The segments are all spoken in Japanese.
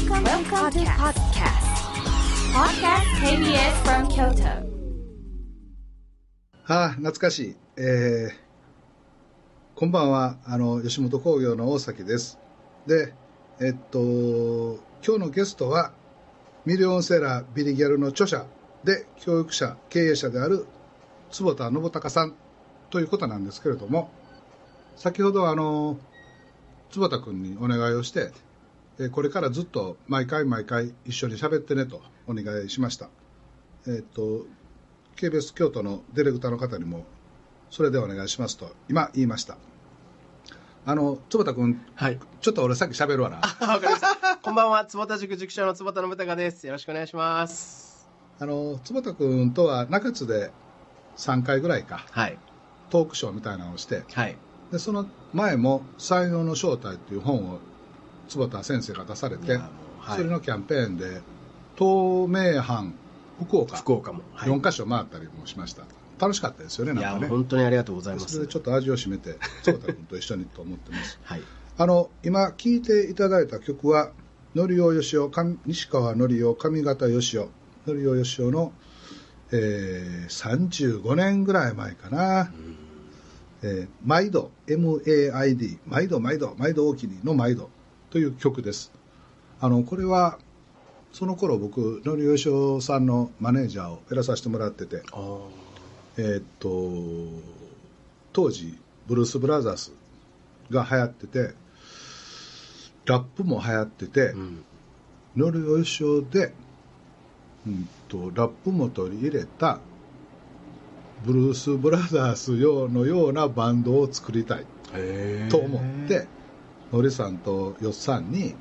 Welcome, Welcome to podcast. Podcast KBS from Kyoto. ああ、懐かしい。えー、こんばんは、あの、吉本興業の大崎です。で、えっと、今日のゲストは、ミリオンセラービリギャルの著者で、教育者、経営者である、坪田信孝さんということなんですけれども、先ほどあの、坪田君にお願いをして、えーこれからずっと毎回毎回一緒に喋ってねとお願いしました。えっと、KBS 京都のディレクターの方にも、それでお願いしますと、今言いました。あの、坪田君、はい。ちょっと俺さっき喋るわな。あ、わかりました。こんばんは、坪田塾塾長の坪田信孝です。よろしくお願いします。あの、坪田君とは中津で3回ぐらいか、はい。トークショーみたいなのをして、はい。で、その前も、才能の正体っていう本を坪田先生が出されて、はいそれのキャンペーンで、東名阪、福岡、福岡も。はい。4カ所回ったりもしました。楽しかったですよね、なんかね。本当にありがとうございます。それでちょっと味を占めて、坪田君と一緒にと思ってます。はい。あの、今聴いていただいた曲は、のりおよしお、上西川のりお、上方よしお、のりおよしおの、えー、35年ぐらい前かな、えー、毎度、MAID、毎度毎度、毎度大きにの毎度という曲です。あの、これは、その頃僕、のりおよしおさんのマネージャーをやらさせてもらってて、えーっと当時ブルース・ブラザースが流行っててラップも流行ってて、うん。ノルウェショで、うん、とラップも取り入れたブルース・ブラザース用のようなバンドを作りたいと思って、ノリさんとヨッさんに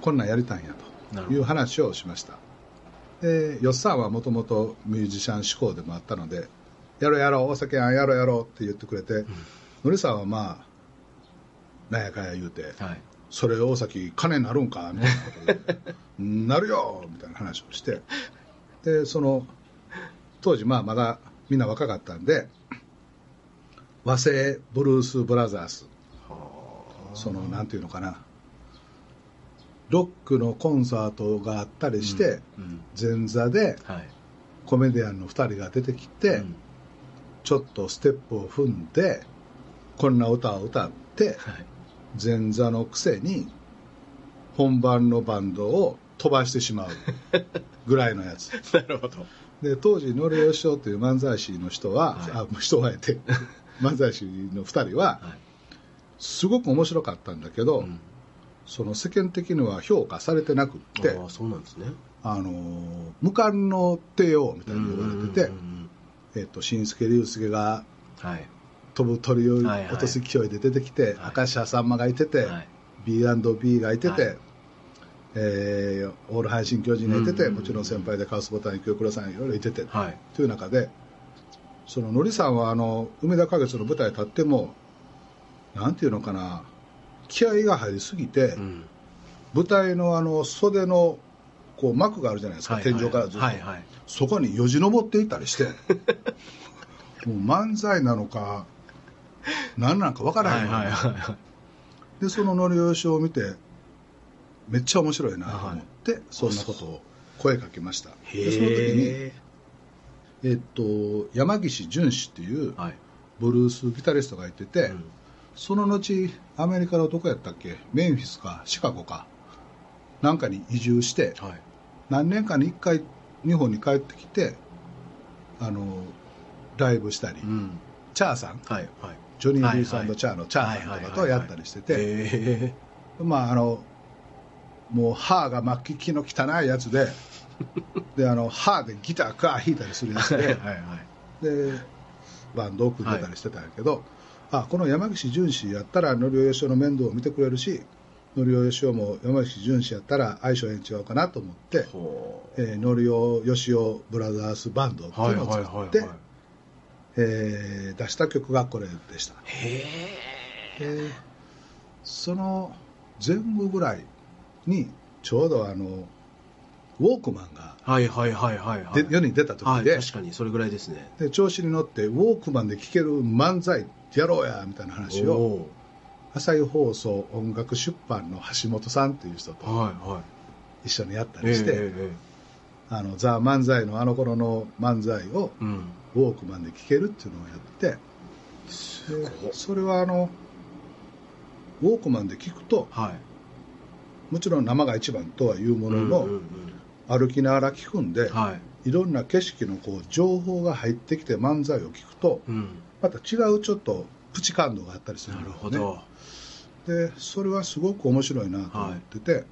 こんなんやりたいんやという話をしました。でヨッさんはもともとミュージシャン志向でもあったのでやろうやろう大崎やんやろうやろうって言ってくれて、ノリさんはまあなんやかんや言うて、はい。それ大崎金になるんかみたいなことでうん なるよみたいな話をしてでその当時まあまだみんな若かったんで和製ブルース・ブラザースそのなんていうのかなロックのコンサートがあったりして、うん。前座ではい。コメディアンの2人が出てきて、うんちょっとステップを踏んでこんな歌を歌ってはい。前座のくせに本番のバンドを飛ばしてしまう ぐらいのやつなるほど。で当時野良義雄という漫才師の人は、はいあ人がいて 漫才師の2人ははい。すごく面白かったんだけど、うんその世間的には評価されてなくってああ、そうなんですね。あの無冠の帝王みたいに言われてて、えっと新助龍介がうんはい。飛ぶ鳥を落とす勢いで出てきて、はい明石家さんまがいてて、はい B&B がいてて、はいえーオール阪神・巨人がいてて、もちろん先輩でカウスボタン清倉さんいろいろいてて、はい。という中でそののりさんはあの梅田花月の舞台立ってもなんていうのかな。気合が入りすぎて、うん。舞台のあの袖のこう幕があるじゃないですか、はいはい。天井からずっと、はいはい。そこによじ登っていったりして。もう漫才なのか何なのか分からへんようなはいはいはいはい。でそののりおしを見てめっちゃ面白いなと思って、そんなことを声かけました。でその時に、へえっと、山岸淳氏っていうーはい。ブルースギタリストがいてて、うんその後アメリカのどこやったっけ？メンフィスか？シカゴか？なんかに移住してはい。何年かに1回日本に帰ってきてあのライブしたり、うん。チャーさん？はいはい。ジョニー・はいリーサンド・チャーのチャーさんとかとやったりしてて、へまああのもう歯が末期の汚いやつで であの歯でギターカー弾いたりするやつで。はいはい。でバンドを組んでたりしてたんやけど、あこの山岸淳氏やったらのりおよしおの面倒を見てくれるしのりおよしおも山岸淳氏やったら相性ええん違うかなと思って、ほえーのりおよしおブラザースバンドっていうのを作ってえー出した曲がこれでした。へでその前後ぐらいにちょうどあのウォークマンがーはいはいはいはいはい。で世に出た時はい、で,、確かにそれぐらいですね。で調子に乗ってウォークマンで聴ける漫才やろうやみたいな話をお朝日放送音楽出版の橋本さんっていう人と一緒にやったりして、ええあのザ・漫才のあの頃の漫才をうん。ウォークマンで聴けるっていうのをやってでそれはあのウォークマンで聞くとはい。もちろん生が一番とはいうものの、うんうん歩きながら聞くんで、うんはい。いろんな景色のこう情報が入ってきて漫才を聞くとうん。また違うちょっとプチ感動があったりするなんるほど。でそれはすごく面白いなと思ってて、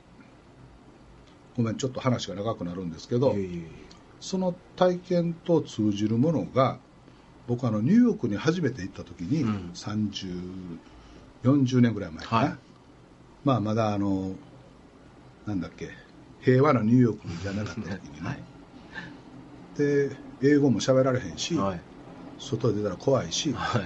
ごめんちょっと話が長くなるんですけどその体験と通じるものが僕あのニューヨークに初めて行った時に、うん3040年ぐらい前かな、はいまあまだあのなんだっけ平和なニューヨークじゃなかった時にね、はい。で英語も喋られへんし、はい。外に出たら怖いし、はい。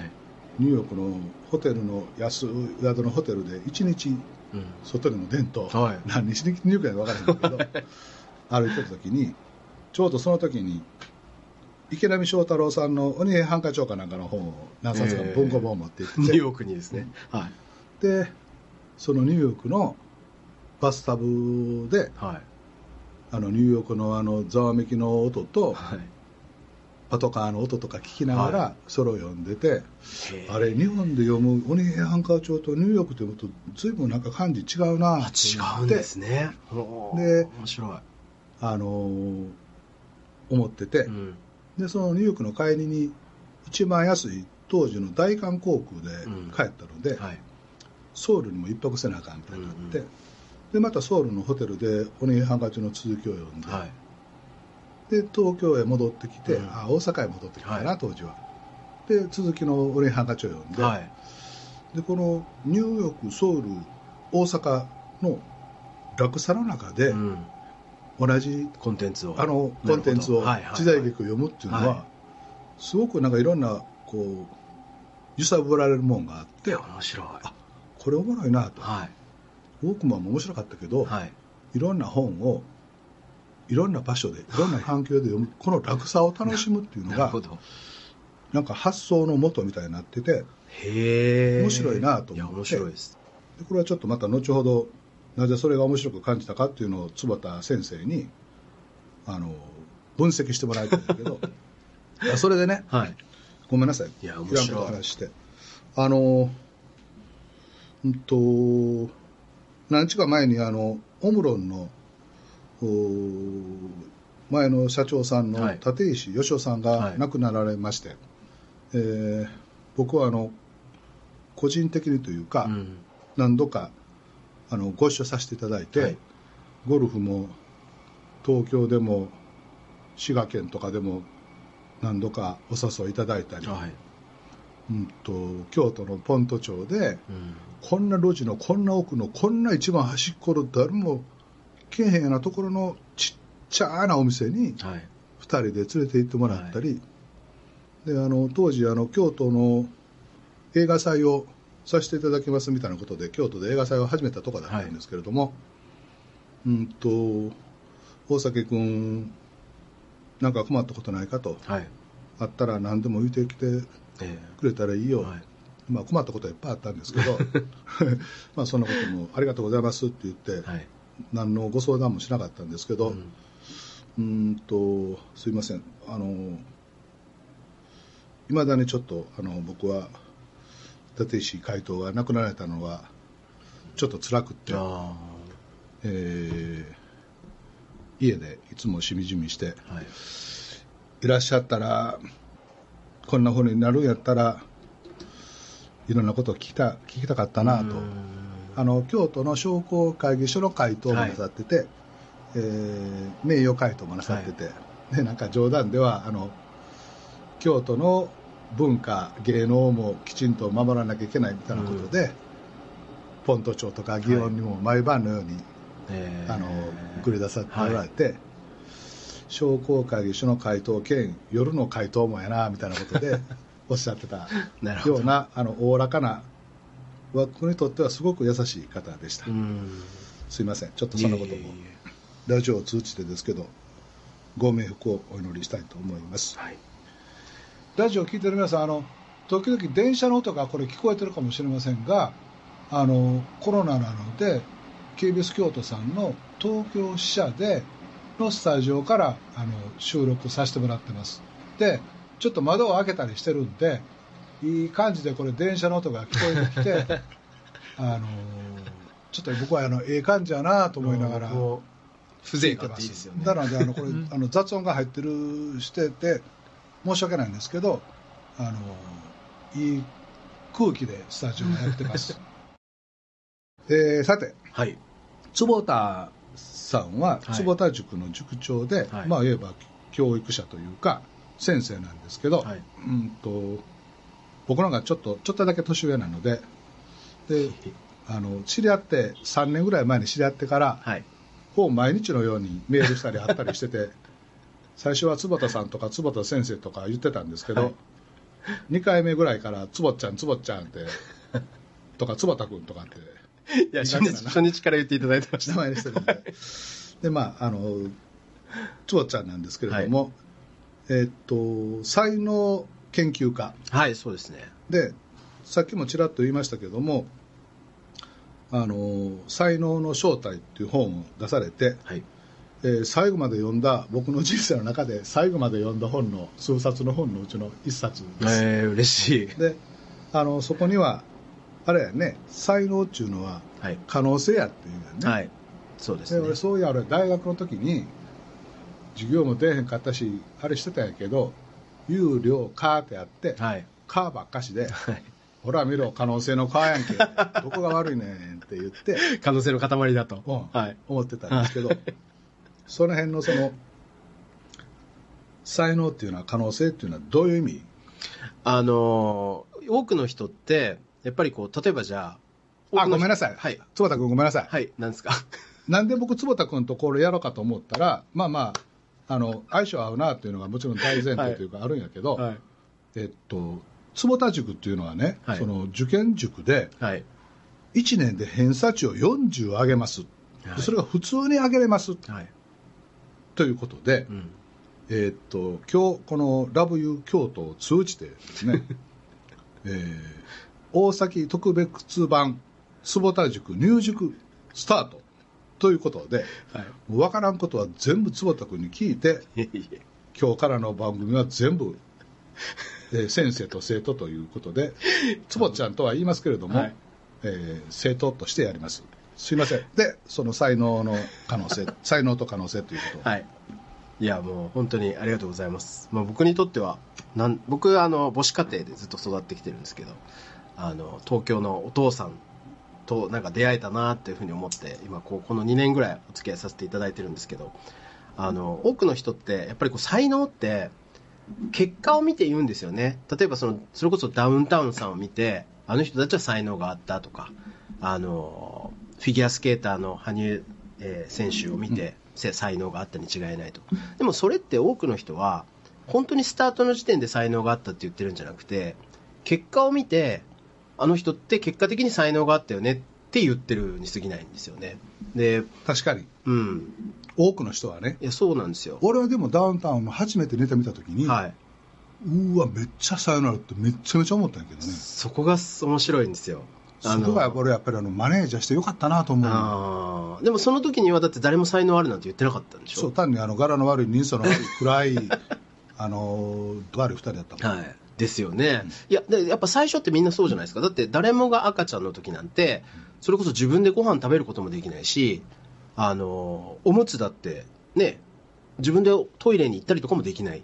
ニューヨークのホテルの安い宿のホテルで1日うん。外にも出んと、はい何日にニューヨークか分からへんけど 歩いてた時にちょうどその時に池波正太郎さんの「鬼平犯科帳」かなんかの本を何冊かえー文庫本を持って行ってて、ニューヨークにですね。はい。でそのニューヨークのバスタブではい。あのニューヨークのあのざわめきの音とはい。パトカーの音とか聞きながらはそれを読んでて、あれ日本で読む「鬼平犯科帳」とニューヨークで読むと随分なんか感じ違うなあ、違うんですね。で面白い。あのー思ってて、うん。でそのニューヨークの帰りに一番安い当時の大韓航空で帰ったので、はい。ソウルにも一泊せなあかんみたいになって、うんうでまたソウルのホテルで「鬼平犯科帳」の続きを読んで、はい。で東京へ戻ってきて、うんあ大阪へ戻ってきたな、はい当時はで続きの「鬼平犯科帳」を読んで,、はい。でこのニューヨークソウル大阪の落差の中でうん。同じコンテンツを。あのコンテンツを時代劇を読むっていうのは、はいすごくなんかいろんなこう揺さぶられるもんがあって面白い。あこれおもろいなと、はい。ウォークマンも面白かったけど、はい。い、ろんな本をいろんな場所でいろんな環境で読む、この落差を楽しむっていうのがなんか発想の元みたいになっててへえ。面白いなと思っていや、面白いです。でこれはちょっとまた後ほどなぜそれが面白く感じたかっていうのを坪田先生にあの分析してもらいたいんだけど あそれでねはい。ごめんなさい。いや面白い話して。あの、うんと、何日か前に、あの、オムロンの、お前の社長さんのはい立石義雄さんがはい亡くなられまして、えー僕はあの、個人的にというか、うん。何度かあのご一緒させていただいて、はいゴルフも東京でも滋賀県とかでも何度かお誘いいただいたり、はい。うん、と京都のポント町でうん。こんな路地のこんな奥のこんな一番端っこの誰も来えへんようなところのちっちゃなお店にはい。2人で連れて行ってもらったり、であの当時あの京都の映画祭をさせていただきますみたいなことで京都で映画祭を始めたとこだったんですけれども、うんと大崎君なんか困ったことないかと。はい。あったら何でも言ってきてえくれたらいいよ、はいまあ、困ったことはいっぱいあったんですけど まあそんなこともありがとうございますって言って、えはい。何のご相談もしなかったんですけど、うんうーんとすいませんあのいまだにちょっとあの僕は立石海斗が亡くなられたのはちょっと辛くって、あえー家でいつもしみじみしてあ。はい。いらっしゃったらこんなふうになるんやったらいろんなことを聞きた聞きたかったなと。うん。あの京都の商工会議所の会頭もなさってて、えー名誉会頭もなさってて、でなんか冗談ではあの京都の文化芸能もきちんと守らなきゃいけないみたいなことで、ポント町とか祇園にも毎晩のように、ええあの送り出さっておられて、商工会議所の会頭兼夜の会頭もやなみたいなことで おっしゃってたようなあのおおらかな僕にとってはすごく優しい方でした、うん。すいません。ちょっとそんなことも。ラジオを通じてですけどご冥福をお祈りしたいと思います。えはい。ラジオを聞いてる皆さんあの時々電車の音がこれ聞こえてるかもしれませんがあのコロナなので KBS 京都さんの東京支社でのスタジオからあの収録させてもらってます。でちょっと窓を開けたりしてるんでいい感じでこれ電車の音が聞こえてきて あのちょっと僕はあのええ感じやなと思いながら風情があっていいですよね。だからであのこれあの雑音が入ってるしてて申し訳ないんですけどあのいい空気でスタジオやってます。えーさて。はい。坪田さんははい。坪田塾の塾長で、はい。まあ言えば教育者というか先生なんですけど、はい。うんと僕の方がちょっとちょっとだけ年上なのでであの知り合って3年ぐらい前に知り合ってから、はい。ほぼ毎日のようにメールしたり会ったりしてて 最初は坪田さんとか坪田先生とか言ってたんですけど、はい。2回目ぐらいから坪ちゃん坪ちゃんって とか坪田君とかっていや、初日、初日から言っていただいてました。名前にしてるんででまああの坪ちゃんなんですけれども、えっと才能研究家はい、そうですね。でさっきもちらっと言いましたけどもあの才能の正体っていう本を出されて、はい。えー最後まで読んだ僕の人生の中で最後まで読んだ本の数冊の本のうちの一冊です、えー、嬉しい。であのそこにはあれやね才能っていうのははい。可能性やっていうやんね、はい。そうですねで俺。そういうあれ大学の時に授業も出えへんかったしあれしてたんやけど有料カーってやって、はい。カーばっかしではい。ほら見ろ可能性のカーやんけ どこが悪いねんって言って可能性の塊だと。うんはい。思ってたんですけど、その辺のその才能っていうのは可能性っていうのはどういう意味？あのー多くの人って、やっぱりこう、例えばじゃあ、多あごめんなさい、はい。坪田君ごめんなさい、はい、なんですか？なんで僕坪田君とこれやろうかと思ったらまあまああの相性合うなっていうのがもちろん大前提というかあるんやけど、はい。えっと坪田塾っていうのはね、はいその受験塾ではい。1年で偏差値を40上げます、はいそれが普通に上げれますはい。ということで、うん。えーっと今日このラブユー京都を通じてですね、えー大崎特別版坪田塾入塾スタートということではい。分からんことは全部坪田君に聞いて今日からの番組は全部、えー先生と生徒ということで 坪ちゃんとは言いますけれども、はいえー生徒としてやりますすいませんでその才能の可能性 才能と可能性ということを、はい。いや、もう本当にありがとうございます。まあ、僕にとっては、なん僕はあの母子家庭でずっと育ってきてるんですけど、あの東京のお父さんとなんか出会えたなっていうふうに思って、今こうこの2年ぐらいお付き合いさせていただいてるんですけど、あの多くの人ってやっぱりこう才能って結果を見て言うんですよね。例えばそのそれこそダウンタウンさんを見て、あの人たちは才能があったとか、あのフィギュアスケーターの羽生、え選手を見て、才能があったに違いないと。でもそれって多くの人は本当にスタートの時点で才能があったって言ってるんじゃなくて結果を見てあの人って結果的に才能があったよねって言ってるに過ぎないんですよね。で確かに。うん。多くの人はね。いやそうなんですよ。俺はでもダウンタウンの初めてネタ見た時に、はい。うわめっちゃ才能あるってめっちゃめちゃ思ったんやけどね。そこが面白いんですよ。そこが俺やっぱりあのマネージャーしてよかったなと思う。あー。でもその時にはだって誰も才能あるなんて言ってなかったんでしょ？そう単にあの柄の悪い人相の悪い暗い あの悪い二人だったもん、はい、ですよね、いやでやっぱ最初ってみんなそうじゃないですか。だって誰もが赤ちゃんの時なんてそれこそ自分でご飯食べることもできないしあのおむつだってね自分でトイレに行ったりとかもできない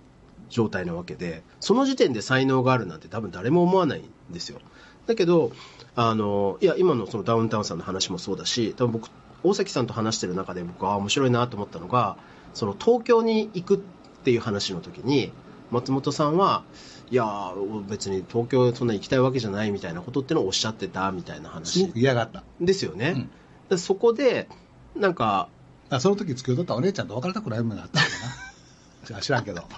状態なわけでその時点で才能があるなんて多分誰も思わないんですよ。だけどあのいや今のそのダウンタウンさんの話もそうだし多分僕大崎さんと話してる中で僕はあ面白いなと思ったのがその東京に行くっていう話の時に松本さんはいやー別に東京そんな行きたいわけじゃないみたいなことってのをおっしゃってたみたいなす話ごく嫌がった。ですよね、うん。でそこでなんかあその時付き合ったお姉ちゃんと別れたくないものがあったのかな。知らんけど。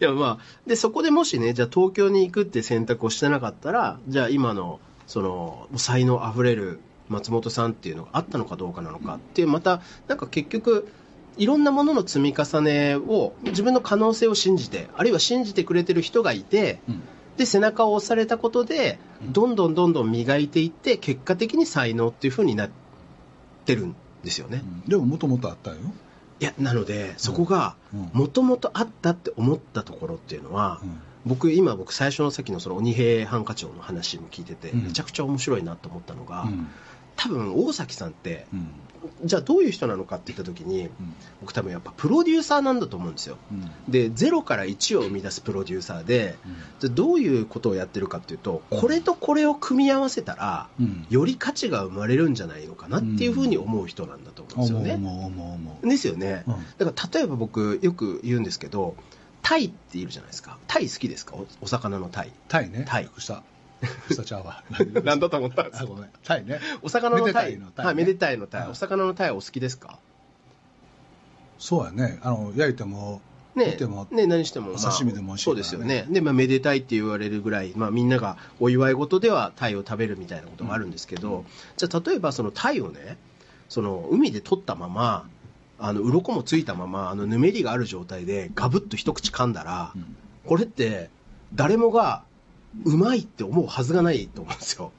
いやまあでそこでもしねじゃあ東京に行くって選択をしてなかったらじゃあ今のその才能あふれる松本さんっていうのがあったのかどうかなのかっていうまたなんか結局いろんなものの積み重ねを自分の可能性を信じてあるいは信じてくれてる人がいてうん。で背中を押されたことでどんどんどんどん磨いていって結果的に才能っていう風になってるんですよね、うん。でももともとあったよ、いやなのでそこがうん。もともとあったって思ったところっていうのは、うん。僕今僕最初のさっきのその鬼平犯科長の話も聞いてて、うん。めちゃくちゃ面白いなと思ったのが、うん多分大崎さんってうん。じゃあどういう人なのかって言った時にうん。僕多分やっぱプロデューサーなんだと思うんですよ。うん。で0から1を生み出すプロデューサーでじゃあどういうことをやってるかっていうとこれとこれを組み合わせたらうん。より価値が生まれるんじゃないのかなっていうふうに思う人なんだと思うんですよね、ですよね、うん。だから例えば僕よく言う。んですけどタイっているじゃないですかタイ好きですかおお魚のタイタイね。タイびっくりしたびっくりしたちゃうわ。何だと思ったんですか？あごめん。タイね。お魚のタイ。はいめでたいのタイ、はい。お魚のタイお好きですか？そうやね。あの焼いてもね見てもね何しても、お刺身でも美味しいね。そうですよね。で、まあ、めでたいって言われるぐらい、まあ、みんながお祝い事ではタイを食べるみたいなこともあるんですけど、じゃあ例えばそのタイをねその海で取ったままあの鱗もついたままあのぬめりがある状態でガブッと一口噛んだら、うん。これって誰もがうまいって思うはずがないと思うんですよ。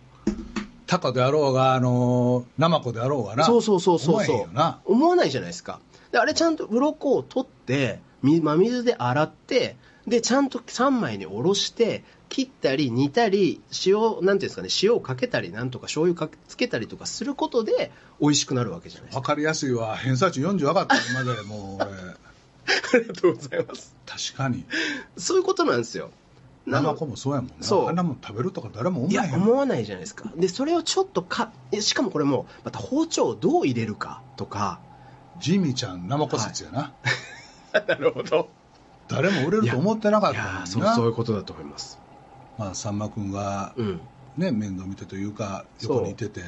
タコであろうがあのナマコであろうがな。そうそうそうそうそう。思わないじゃないですか。であれちゃんと鱗を取ってみ真水で洗ってでちゃんと3枚におろして切ったり煮たり塩なんていうんですかね塩をかけたりなんとか醤油かけつけたりとかすることで美味しくなるわけじゃないですか。分かりやすいわ。偏差値40上がった今でもう俺。ありがとうございます。確かに。そういうことなんですよなのナマコもそうやもんな。そんなもん食べるとか誰も思いやえへん思わないじゃないですか。でそれをちょっとかえしかもこれもまた包丁をどう入れるかとか。ジミーちゃんナマコ説やな、なるほど。誰も売れると思ってなかったのにな。そうそういうことだと思います。まあさんま君がうん。ね面倒見てというか横にいてて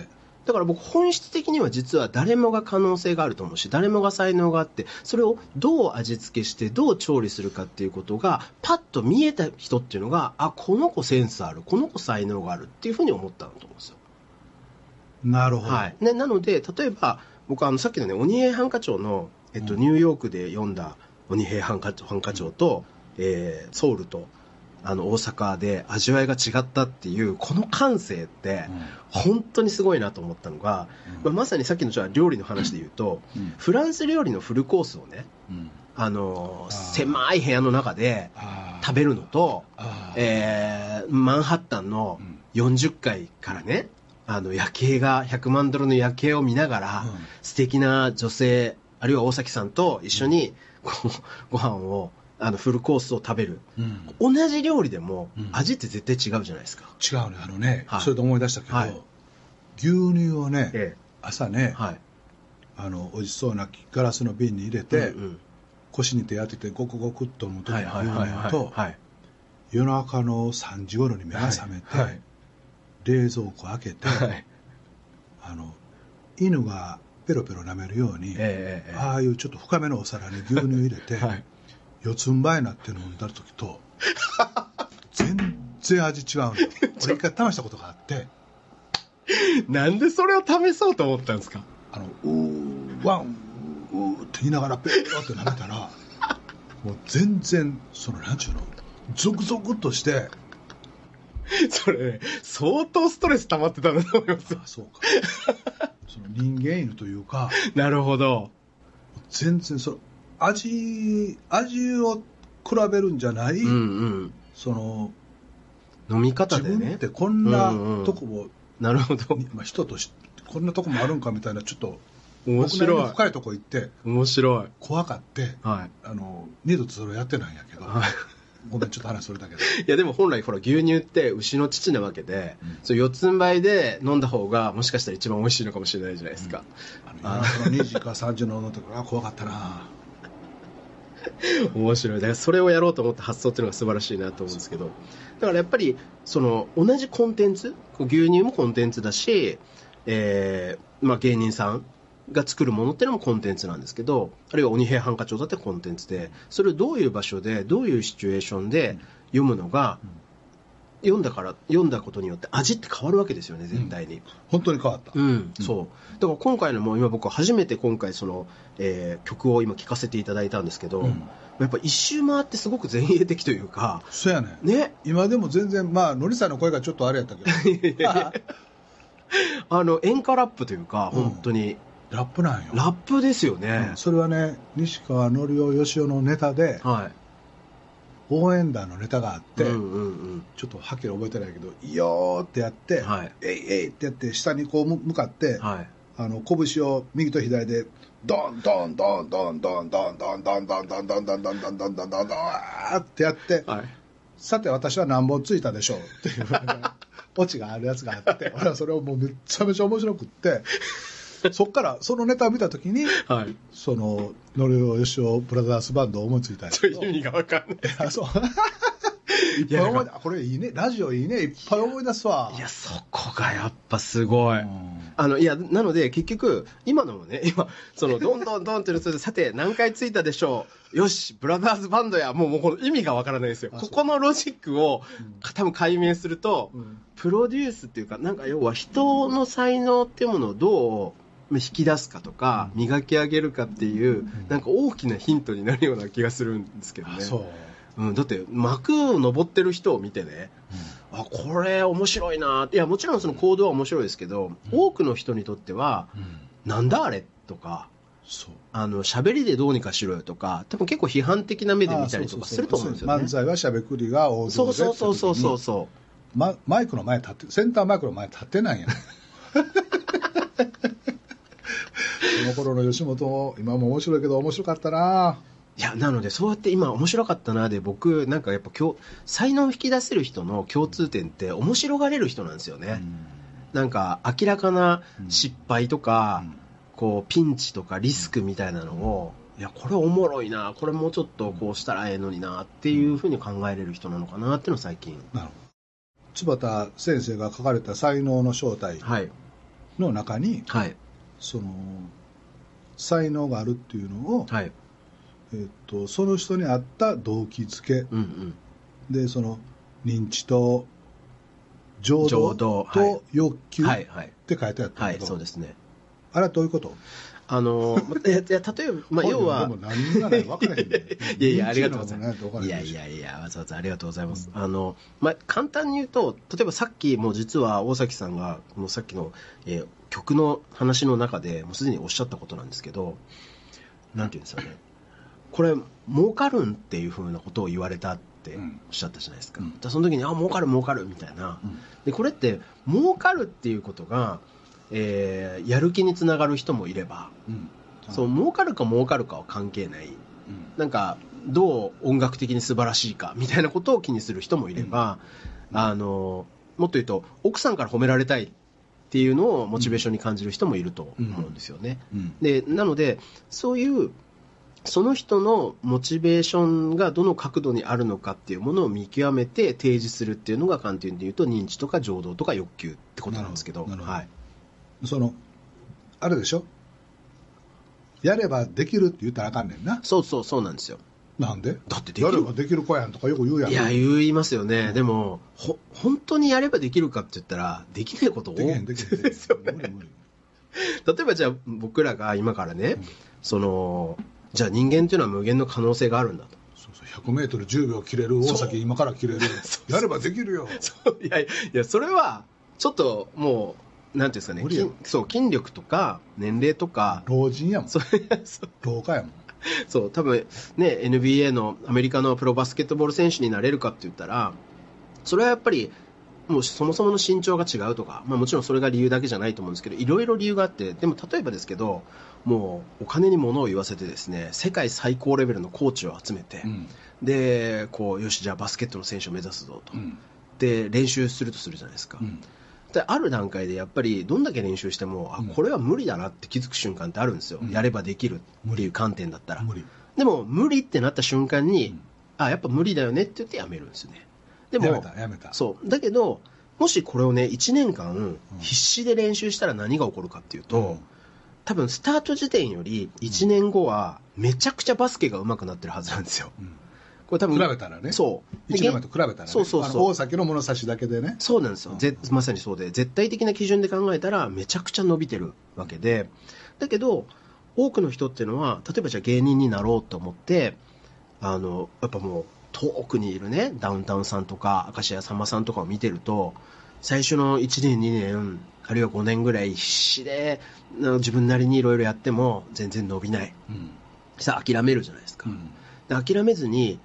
だから僕本質的には実は誰もが可能性があると思うし誰もが才能があってそれをどう味付けしてどう調理するかっていうことがパッと見えた人っていうのがあこの子センスあるこの子才能があるっていうふうに思ったんだと思うんですよ、なるほど、はい。ね、なので例えば僕あのさっきのね鬼平犯科長の、えっと、ニューヨークで読んだ鬼平犯科長と、えーソウルとあの大阪で味わいが違ったっていうこの感性って、本当にすごいなと思ったのが、まあ、まさにさっきのじゃあ料理の話で言うと、うん。フランス料理のフルコースをね、うん。あの狭い部屋の中で食べるのと、えーマンハッタンの40階からねあの夜景が100万ドルの夜景を見ながら、うん。素敵な女性あるいは大崎さんと一緒にこうご飯をあのフルコースを食べる。うん。同じ料理でもうん。味って絶対違うじゃないですか、違うねあのね、はい。それで思い出したけど、はい。牛乳をね、え朝ね、えはい。あの美味しそうなガラスの瓶に入れて、うんうん。腰に手当ててゴクゴクっと飲む時の牛乳とはい。夜中の3時頃に目が覚めて、冷蔵庫開けて、はい。あの犬がペロペロ舐めるように、ええええ。ああいうちょっと深めのお皿に牛乳入れて、はい四つん這いになって飲んだ時と全然味違うの 俺一回試したことがあって。なんでそれを試そうと思ったんですか？あのうーワンうーって言いながらペロって舐めたらもう全然そのなんちゅうのゾクゾクっとしてそれね相当ストレス溜まってたんだと思います。あそうか。その人間犬というか なるほど。全然その味味を比べるんじゃない、うんうん。その飲み方でね。自分ってこんなうんうん。とこも、なるほど。にまあ、人としてこんなとこもあるんかみたいなちょっと面白い。深いとこ行って面白い。怖かってはい。あの二度とそれをやってないんやけどはい。ごめんちょっと話それだけど。いやでも本来ほら牛乳って牛の乳なわけで、うん。そう四つん這いで飲んだ方がもしかしたら一番美味しいのかもしれないじゃないですか、あの夜中の2時か3時の飲んだ時あ怖かったな 面白い。だからそれをやろうと思った発想っていうのが素晴らしいなと思うんですけど。だからやっぱりその同じコンテンツ牛乳もコンテンツだし、えーまあ、芸人さんが作るものっていうのもコンテンツなんですけどあるいは鬼平犯科帳だってコンテンツでそれをどういう場所でどういうシチュエーションで読むのが読んだから読んだことによって味って変わるわけですよね絶対に、本当に変わった、うん、そう。だから今回のも今僕初めて今回その、えー曲を今聴かせていただいたんですけど、うん。やっぱ一周回ってすごく前衛的というか、そうやねん。ね、今でも全然まあのりさんの声がちょっとあれやったけど。あの演歌ラップというか、うん。本当に。ラップなんよ。ラップですよね。うん。それはね西川のりおよしおのネタではい。応援団のネタがあって、うんうんうん。ちょっとはっきり覚えてないけど「いいよ」ってやって「はいえいえい」ってやって下にこう向かって、はい。あの拳を右と左でドンドンドンドンドンドンドンドンドンドンドンドンドンドンドンドンドンドンドンってやってはい。さて私は何本ついたでしょうっていうオチがあるやつがあって俺はそれをもうめっちゃめちゃ面白くってそっからそのネタを見た時にはい。そののりおよしおブラザースバンドを思いついたんやけど。ちょ意味がわかんない。あ そう。いっぱい思い出これいいね。ラジオいいね。いっぱい思い出すわ。いや、そこがやっぱすごい。うん。あの、いや、なので、結局、今のもね、今、その、どんどんどんってさて、何回ついたでしょう。よし、ブラザーズバンドや、もう、もう、この意味がわからないですよ。ここのロジックを、多分解明すると、うん。プロデュースっていうか、なんか要は人の才能っていうものをどう引き出すかとか、磨き上げるかっていう、なんか大きなヒントになるような気がするんですけどね。う。うん、だって幕を登ってる人を見てね、あこれ面白いないやもちろんその行動は面白いですけど、多くの人にとっては、うん。なんだあれとかそう。あの喋りでどうにかしろよとか多分結構批判的な目で見たりとかすると思うんですよね。漫才はしゃべくりが王道でそうそうそうそうそうそ時にママイクの前立ってセンターマイクの前立ってないやん その頃の吉本今も面白いけど面白かったな。ういやなのでそうやって今面白かったなで僕なんかやっぱ今日才能を引き出せる人の共通点って面白がれる人なんですよね、なんか明らかな失敗とか、こうピンチとかリスクみたいなのを、いやこれおもろいなこれもうちょっとこうしたらええのになっていうふうに考えれる人なのかなっていうのを最近。なるほど。坪田先生が書かれた「才能の正体はい」の中に、はい。その才能があるっていうのを、はい。えっとその人に合った動機づけ。うんうん。でその認知と情情動と欲求っはいはい。て書いてあったはいけど、そうですね。あれはどういうこと？あの いやいや例えば、まあ、要は いやいや、ありがとうございます。いやいやいや、わざわざありがとうございます。あの、まあ、簡単に言うと、例えばさっき、もう実は大崎さんが、もうさっきの、えー曲の話の中でもうすでにおっしゃったことなんですけど、なんていうんですかね。これ、儲かるんっていうふうなことを言われたっておっしゃったじゃないですか。うんじゃあその時に、あ、儲かる儲かるみたいな。うんで、これって、儲かるっていうことが、えーやる気につながる人もいれば、うん。そう、儲かるか儲かるかは関係ない。うん。なんかどう音楽的に素晴らしいかみたいなことを気にする人もいれば、あのもっと言うと奥さんから褒められたいっていうのをモチベーションに感じる人もいると思うんですよね。うん。でなのでそういうその人のモチベーションがどの角度にあるのかっていうものを見極めて提示するっていうのが簡単に言うと認知とか情動とか欲求ってことなんですけど。はい、そのあれでしょ？やればできるって言ったらあかんねんな。そうそうそうなんですよ。なんで？だってできる。やればできる子やんとかよく言うやん。いや、言いますよね。でも、ほ、本当にやればできるかって言ったら、できないこと多い。ですよね。無理無理。例えばじゃあ、僕らが今からね、その、じゃあ人間っていうのは無限の可能性があるんだと。そうそう。100メートル10秒切れる大崎今から切れる。やればできるよ。そう。いやいや、それは、ちょっともう、なんていうんですかね無理や筋そう、筋力とか、年齢とか、老人やもん。そう 老化やもん。そう、多分ね、NBA のアメリカのプロバスケットボール選手になれるかって言ったら、それはやっぱり、もうそもそもの身長が違うとか、まあ、もちろんそれが理由だけじゃないと思うんですけど、いろいろ理由があって、でも例えばですけど、もうお金に物を言わせてですね、世界最高レベルのコーチを集めて、うん。で、こう、よし、じゃあバスケットの選手を目指すぞと。うん。で、練習するとするじゃないですか。うんである段階でやっぱりどんだけ練習しても、あうん。これは無理だなって気づく瞬間ってあるんですよ、うん。やればできるっていう観点だったら。無理。でも無理ってなった瞬間に、うんあやっぱ無理だよねって言ってやめるんですよね。でもやめたやめた。そう。だけどもしこれをね1年間うん。必死で練習したら何が起こるかっていうと、うん。多分スタート時点より1年後はめちゃくちゃバスケが上手くなってるはずなんですよ。うんこれ多分比べたらね。そう。1年前と比べたらね。そうそうそう。大崎の物差しだけでね。そうなんですよ、ぜまさにそうで、絶対的な基準で考えたら、めちゃくちゃ伸びてるわけで、だけど、多くの人っていうのは、例えばじゃあ芸人になろうと思って、あのやっぱもう、遠くにいるね、ダウンタウンさんとか、明石家さんまさんとかを見てると、最初の1年、2年、あるいは5年ぐらい、必死でな自分なりにいろいろやっても、全然伸びない、うん。さあ、諦めるじゃないですか。うん。で諦めずに、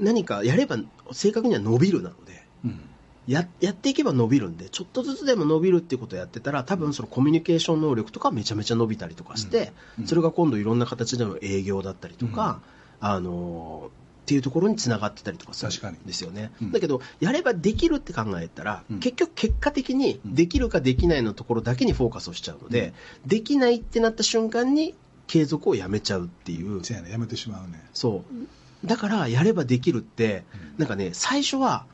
何かやれば、正確には伸びるなので。うん。ややっていけば伸びるんで、ちょっとずつでも伸びるっていうことをやってたら、多分そのコミュニケーション能力とかめちゃめちゃ伸びたりとかして、うん。それが今度いろんな形での営業だったりとか、あのーっていうところにつながってたりとかするんですよね。うん。だけど、やればできるって考えたら、うん。結局結果的にうん。できるかできないのところだけにフォーカスをしちゃうので、できないってなった瞬間に継続をやめちゃうっていう。せやねやめてしまうね。そう。だから、やればできるって、うんなんかね、最初は、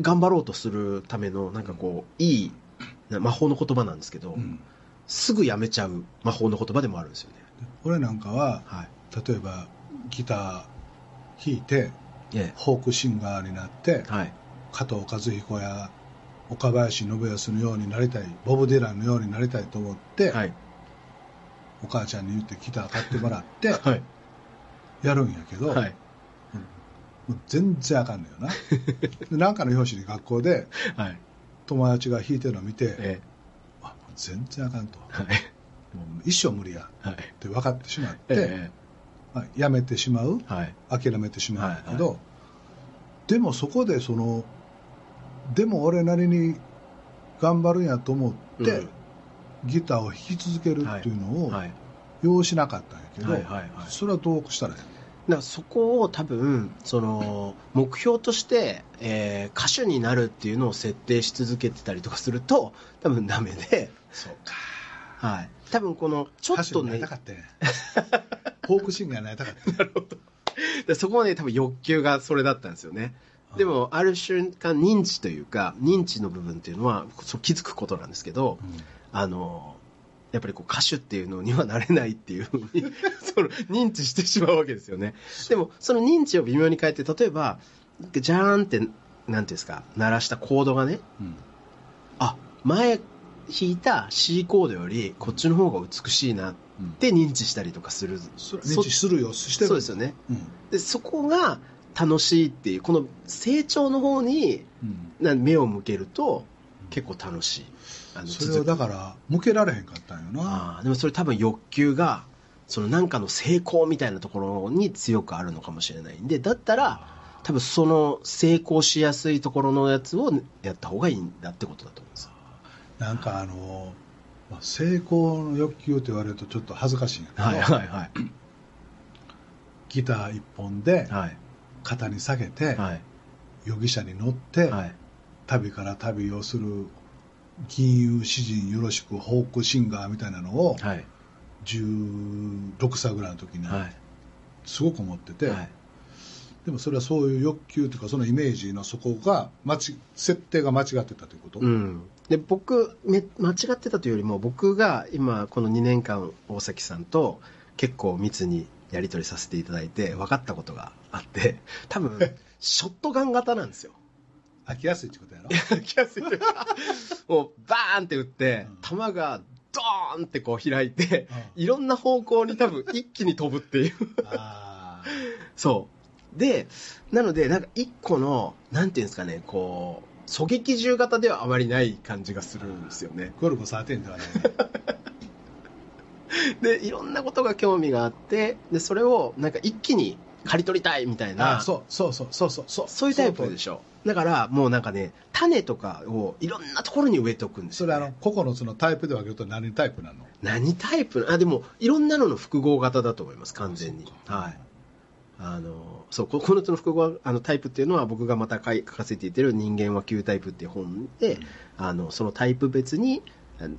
頑張ろうとするための、なんかこう、いいな魔法の言葉なんですけど、うんすぐやめちゃう魔法の言葉でもあるんですよね。俺なんかははい。例えばギター弾いてえフォークシンガーになってえ。はい。加藤和彦や岡林信康のようになりたいボブ・ディランのようになりたいと思って、はい。お母ちゃんに言ってギター買ってもらって はい。やるんやけど、はい。もう全然あかんのよな でなんかの表紙に学校ではい。友達が弾いてるのを見て、えあもう全然あかんとえ。はい。もう一生無理やはい。って分かってしまって、えまあ、やめてしまうえ。はい。諦めてしまうんだけど、はいでもそこでそのでも俺なりに頑張るんやと思って、うんギターを弾き続けるっていうのをはい。要しなかったんやけど、はいはいはいそれはどうしたらいいの？だからそこを多分その目標として、えー歌手になるっていうのを設定し続けてたりとかすると多分ダメで、そうか。はい、多分このちょっ歌手になりとねたかったんやフォークシンガーになりたかったんやでそこまで多分欲求がそれだったんですよね。でもある瞬間認知というか認知の部分っていうのはそう気づくことなんですけど、あのやっぱりこう歌手っていうのにはなれないっていうふうに その認知してしまうわけですよね。でもその認知を微妙に変えて例えばジャーンってなんていうんですか鳴らしたコードがねうん。あ前弾いた C コードよりこっちの方が美しいなって認知したりとかする、それ認知するよしてる。そうですよね。うん。でそこが楽しいっていうこの成長の方にうん。な目を向けると結構楽しいあのそれをだから向けられへんかったんよな。でもそれ多分欲求がそのなんかの成功みたいなところに強くあるのかもしれないんでだったら多分その成功しやすいところのやつをやった方がいいんだってことだと思うんです。よなんかあのまあ成功の欲求って言われるとちょっと恥ずかしいんやけど、はいはいはい。ギター一本ではい。肩に下げて、はい。容疑者に乗って、はい。旅から旅をする金融詩人よろしくフォークシンガーみたいなのをはい。16歳ぐらいの時にはい。すごく思ってて、はい。でもそれはそういう欲求というかそのイメージのそこが間ち設定が間違ってたということ、うん、で僕め間違ってたというよりも僕が今この2年間大崎さんと結構密にやり取りさせていただいて分かったことがあって多分 ショットガン型なんですよ飽きやすいってことやろ？気がするもうバーンって打ってうん。球がドーンってこう開いてういろんな方向に多分一気に飛ぶっていう。あそう。でなのでなんか一個のなんていうんですかねこう狙撃銃型ではあまりない感じがするんですよね。ーゴルゴ13ではないね。でいろんなことが興味があってでそれをなんか一気に刈り取りたいみたいな。あそうそうそうそうそうそう。そういうタイプでょしょだからもうなんかね種とかをいろんなところに植えておくんですよ、それあの9つのタイプで分けると何タイプなの？何タイプあでもいろんなのの複合型だと思います完全に。はい。あのそうこ9つの複合あのタイプっていうのは僕がまた書かせていてる「人間は9タイプ」っていう本で、あのそのタイプ別に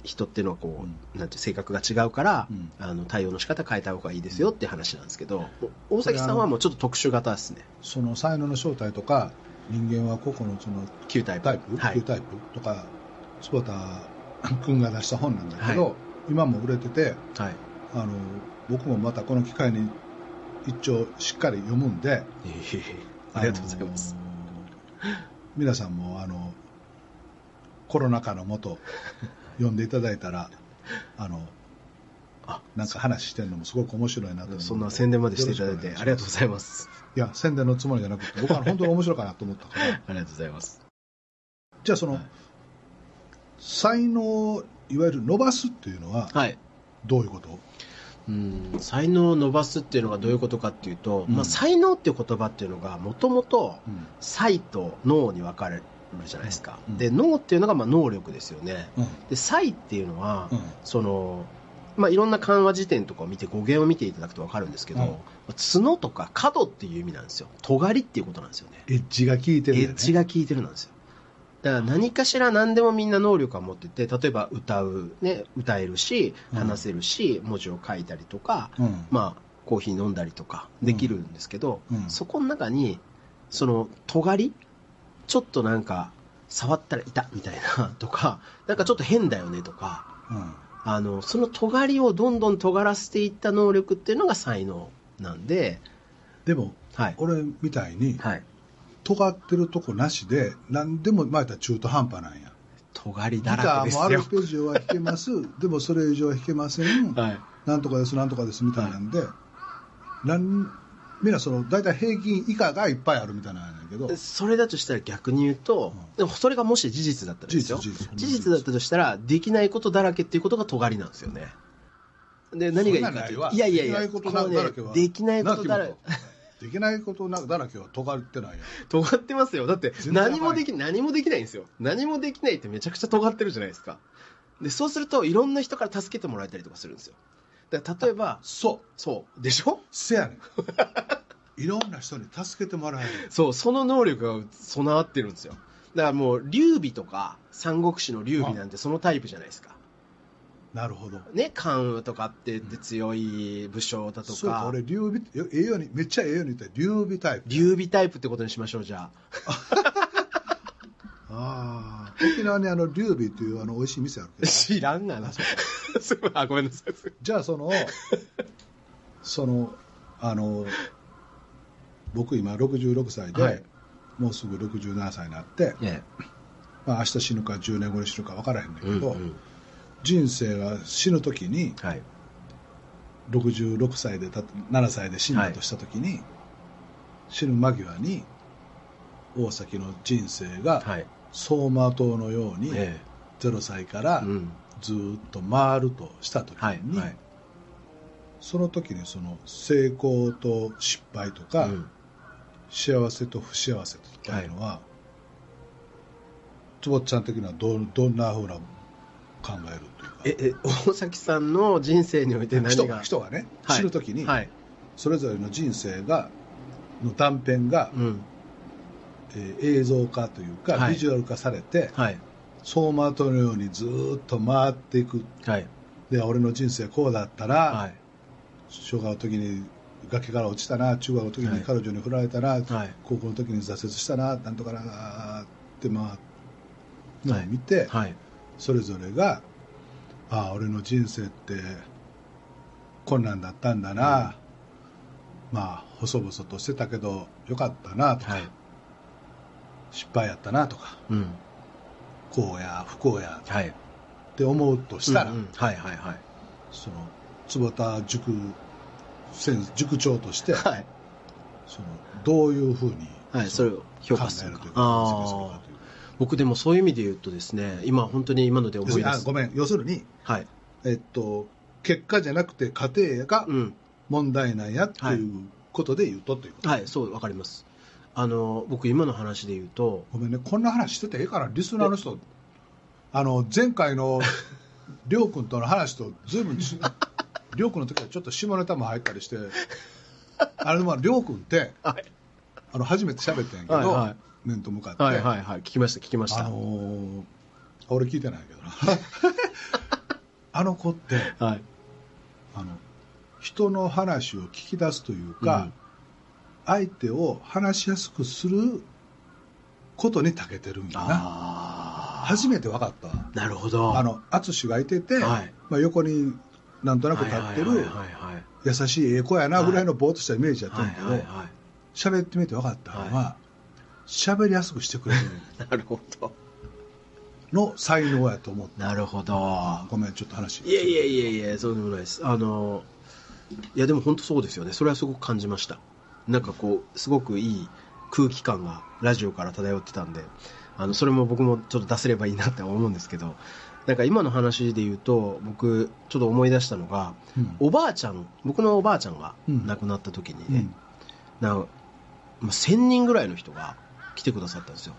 人っていうのはこう、なんていう性格が違うから、うん。あの対応の仕方変えた方がいいですよっていう話なんですけど、大崎さんはもうちょっと特殊型ですね。その才能の正体とか人間は9つの9タイプタイプ、はい9タイプとか坪田君が出した本なんだけど、は今も売れててはいあの僕もまたこの機会に一応しっかり読むんでいえいえいえありがとうございます。あのー皆さんもあのコロナ禍のもと読んでいただいたら あのあなんか話してるのもすごく面白いなとそんな宣伝までしていただいてありがとうございます。いや宣伝のつもりじゃなくて僕は本当に面白いかなと思ったから。ありがとうございます。じゃあその、はい。才能をいわゆる伸ばすっていうのははい。どういうこと、うん、才能を伸ばすっていうのがどういうことかっていうと、うん。まあ、才能っていう言葉っていうのがもともとうん。才と脳に分かれるじゃないですか、うん。で脳っていうのがまあ能力ですよね。うん。で才っていうのは、うん。そのまあ、いろんな漢和辞典とかを見て語源を見ていただくと分かるんですけど、うん。角とか角っていう意味なんですよ。尖りっていうことなんですよね。エッジが効いてるよね。エッジが効いてるなんですよ。だから何かしら何でもみんな能力は持ってて例えば歌う、ね、歌えるしうん。話せるし、文字を書いたりとか、うん。まあ、コーヒー飲んだりとかできるんですけど、うん。そこの中にその尖りちょっとなんか触ったら痛みたいなとかなんかちょっと変だよねとかうんあのその尖りをどんどん尖らせていった能力っていうのが才能なんで、でもはい。俺みたいにはい、尖ってるとこなしで何でもまたら中途半端なんや。尖りギだらけですターもあるよ。ページは弾けます。でもそれ以上は弾けません、はい。なんとかですなんとかですみたいなんで、なんみんなその大体平均以下がいっぱいあるみたいなんやけど。それだとしたら逆に言うと、うん。でもそれがもし事実だったらですよ。事実だったとしたらできないことだらけっていうことが尖りなんですよね。で何がいいかというといやいやいやできないことだらけはできないことだらなきもとできないことなだらけは尖ってないや尖ってますよ。だって何もでき何もできないんですよ。何もできないってめちゃくちゃ尖ってるじゃないですか。でそうするといろんな人から助けてもらえたりとかするんですよだ例えばそう。そう。でしょ？せやねん。いろんな人に助けてもらえる。そうその能力が備わってるんですよ。だからもう劉備とか三国志の劉備なんてそのタイプじゃないですか。なるほど。ね関羽とかって言って強い武将だとか。そうか俺劉備よええようにめっちゃええように言ったら劉備タイプ。劉備タイプってことにしましょうじゃあ。あ沖縄にあの劉備っていうあの美味しい店あるけあど。知らんがなすごいあごめんなさい。じゃあその そのあの僕今66歳で、はい。もうすぐ67歳になって、えまあ、明日死ぬか10年後に死ぬか分からへんねんけど、うんうん。人生が死ぬ時にはい。66歳でた7歳で死んだとした時に、死ぬ間際に大崎の人生がはい。走馬灯のようにえ0歳からえうんずーっと回るとした時はいに、はい。その時にその成功と失敗とか、うん。幸せと不幸せとかいうのは、坪ちゃん的にはどうどんなふうな考えるというか？ええ大崎さんの人生において何人が？が人がね、はい。死ぬ時に、はい。それぞれの人生がの断片が、うん。えー映像化というか、はい。ビジュアル化されてはい走馬灯のようにずーっと回っていく。はい。で俺の人生こうだったら、はい。小学の時に崖から落ちたな中学の時はい。に彼女に振られたな、はい。高校の時に挫折したななんとかなってまあのを見て、はい。それぞれがああ俺の人生って困難だったんだな、まあ細々としてたけどよかったなとか、はい。失敗やったなとか。うんこうや不幸やはい。って思うとしたら、うんうん。はいはいはい。その坪田塾先塾長として、はい。そのどういうふうに、はいそれを評考価するかか僕でもそういう意味で言うとですね今本当に今ので思い出す。あごめん。要するに、はい。えっと、結果じゃなくて過程がうん。問題なんやっていうことで言うとということ、はいそうわかりますあの僕今の話で言うとごめんね。こんな話しててええかなリスナーの人。あの前回のりょうくんとの話とずいぶんちりょう。くんの時はちょっと下ネタも入ったりしてあれでもりょうくんってはい。あの初めて喋ったんやけど、はいはい。面と向かって、はいはいはい。聞きました聞きましあたのー俺聞いてないけどな。あの子ってはい。あの人の話を聞き出すというか、相手を話しやすくすることに長けてるんやな初めて分かったわなるほどあの淳がいてて、はいまあ、横になんとなく立ってるはいはいはいはい優しいええ子やなぐらいのぼーっとしたイメージやったんだけどはいはいは喋ってみて分かったのは喋りやすくしてくれるい。なるほど。の才能やと思ったなるほど。ごめんちょっと話いやいやいやいや、そうでもないです。あの、いやでも本当そうですよね。それはすごく感じました。なんかこう、すごくいい空気感がラジオから漂ってたんで、あの、それも僕もちょっと出せればいいなって思うんですけど、なんか今の話で言うと、僕、ちょっと思い出したのが、うん。おばあちゃん、僕のおばあちゃんがうん。亡くなった時にね、うん。なんかまあ1000人ぐらいの人が来てくださったんですよ。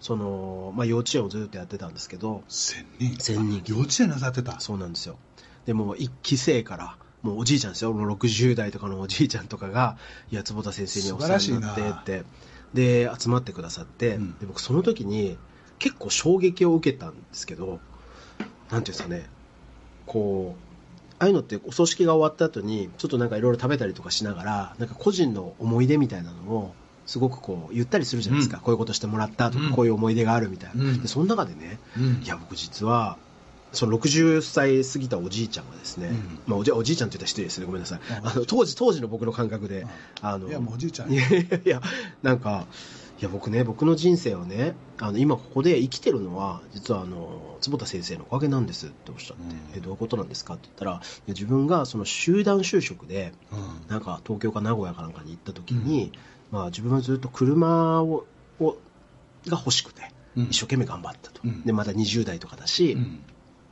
その、まあ幼稚園をずっとやってたんですけど、1000人。1000人。幼稚園なさってた。そうなんですよ。でもう一期生から、もうおじいちゃんですよ、もう60代とかのおじいちゃんとかが、いや、坪田先生にお世話になってって、で、集まってくださって、うん。で僕その時に結構衝撃を受けたんですけど、なんていうんですかね、こう、ああいうのってお葬式が終わった後に、ちょっとなんかいろいろ食べたりとかしながら、なんか個人の思い出みたいなのを、すごくこう言ったりするじゃないですか、うん。こういうことしてもらったとか、うん。こういう思い出があるみたいな、うん。でその中でね、うん。いや僕実はその60歳過ぎたおじいちゃんがですね、うん。まあ、おじおじいちゃんって言ったら失礼ですね。ごめんなさい。ああの当時当時の僕の感覚で、あのいやもうおじいちゃん。いやいやなんかいや僕ね僕の人生はねあの今ここで生きてるのは実はあの坪田先生のおかげなんですっておっしゃって、うん。えどういうことなんですかって言ったら自分がその集団就職でうん。なんか東京か名古屋かなんかに行った時に、まあ、自分はずっと車ををが欲しくてうん。一生懸命頑張ったと、うん。でまだ20代とかだし、うん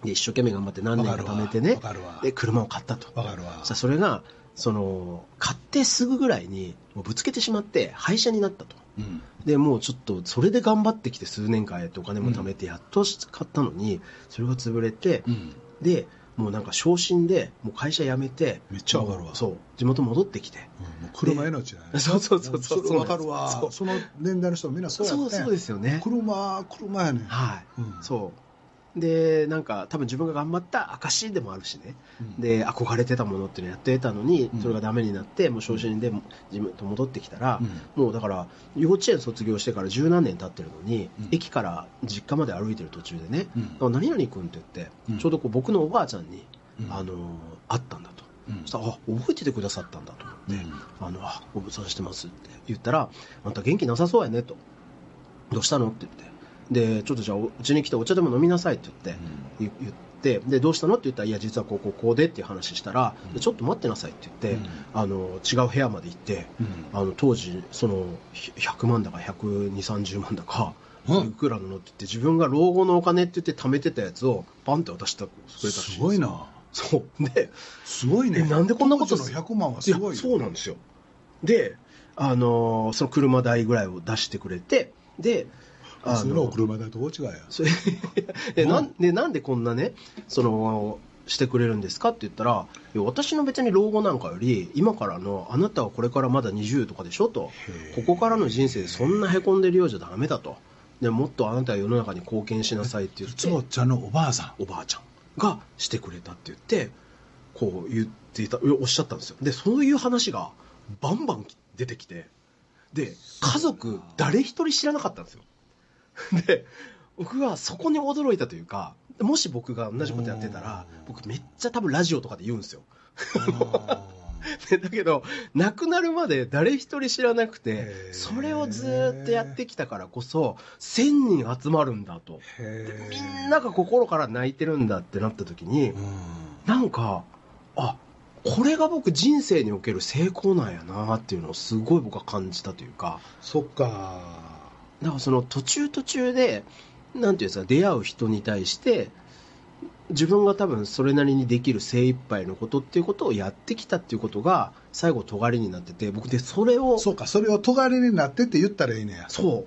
で一生懸命頑張って何年か貯めてねで車を買ったと。さあそれがその買ってすぐぐらいにもうぶつけてしまって廃車になったと。うん。でもうちょっとそれで頑張ってきて数年間やってお金も貯めてやっと買ったのにそれが潰れて、うん。でもうなんか昇進でもう会社辞めてめっちゃわかるわ。そう地元戻ってきて。もう車命だねそうそうそうそう。れわかるわ。そうその年代の人みんなそうやってそうそうですよね。車車やねん。はい、うん。そうでなんか多分自分が頑張った証でもあるしね、うん。で憧れてたものっていうのやってたのに、うん。それがダメになってもう昇進で自分と戻ってきたら、うん。もうだから幼稚園卒業してから十何年経ってるのに、うん。駅から実家まで歩いてる途中でねうん「あ何々君」って言って、うん。ちょうどこう僕のおばあちゃんに、うん。あの会ったんだと。うん。そしたら、あ、覚えててくださったんだと思って、うん。あの、あ、ご無沙汰してますって言ったら、あんた元気なさそうやねと。どうしたのって言って。で、ちょっとじゃあ、うちに来てお茶でも飲みなさいって言って、言言って、で、どうしたのって言ったら、いや、実はこう、こう、こうでっていう話したら、うん。ちょっと待ってなさいって言って、うん。あの、違う部屋まで行って、うん。あの、当時、その、ひ100万だか120、30万だか、うん。いくらなのって言って、自分が老後のお金って言って貯めてたやつを、パンって渡してくれたすごいな。そう。で、すごいね。えなんでこんなことの？100万はすごいそうなんですよ。であのーその車代ぐらいを出してくれてであそれの車代と大違いや。それ でなんでなんでこんなねそのしてくれるんですかって言ったら私の別に老後なんかより今からのあなたはこれからまだ20とかでしょと。ここからの人生でそんなへこんでるようじゃダメだと。でもっとあなたは世の中に貢献しなさいって言ってつぼちゃんのおばあさんおばあちゃんがしてくれたって言ってこう言っていたおっしゃったんですよ。でそういう話がバンバン出てきてで家族誰一人知らなかったんですよ で僕はそこに驚いたというかもし僕が同じことやってたら僕めっちゃ多分ラジオとかで言うんですよ。でだけど亡くなるまで誰一人知らなくてそれをずーっとやってきたからこそ1000人集まるんだと。へみんなが心から泣いてるんだってなった時に、うん。なんか、あ、これが僕人生における成功なんやなっていうのをすごい僕は感じたというか、そっかだからその途中途中で、なんていうんですか、出会う人に対して、自分が多分それなりにできる精一杯のことっていうことをやってきたっていうことが最後尖りになってて、僕でそれを、そうかそれを尖りになってって言ったらいいねやそう、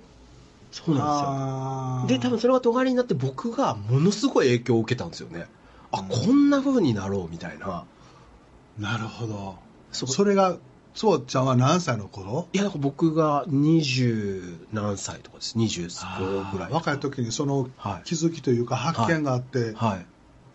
そうなんですよ。で、多分それが尖りになって僕がものすごい影響を受けたんですよね。あ、こんな風になろうみたいな。なるほどそそれがつぼちゃんは何歳の頃？いや、だから僕が20何歳とかです。25ぐらい。若い時にそのはい気づきというか発見があってはい。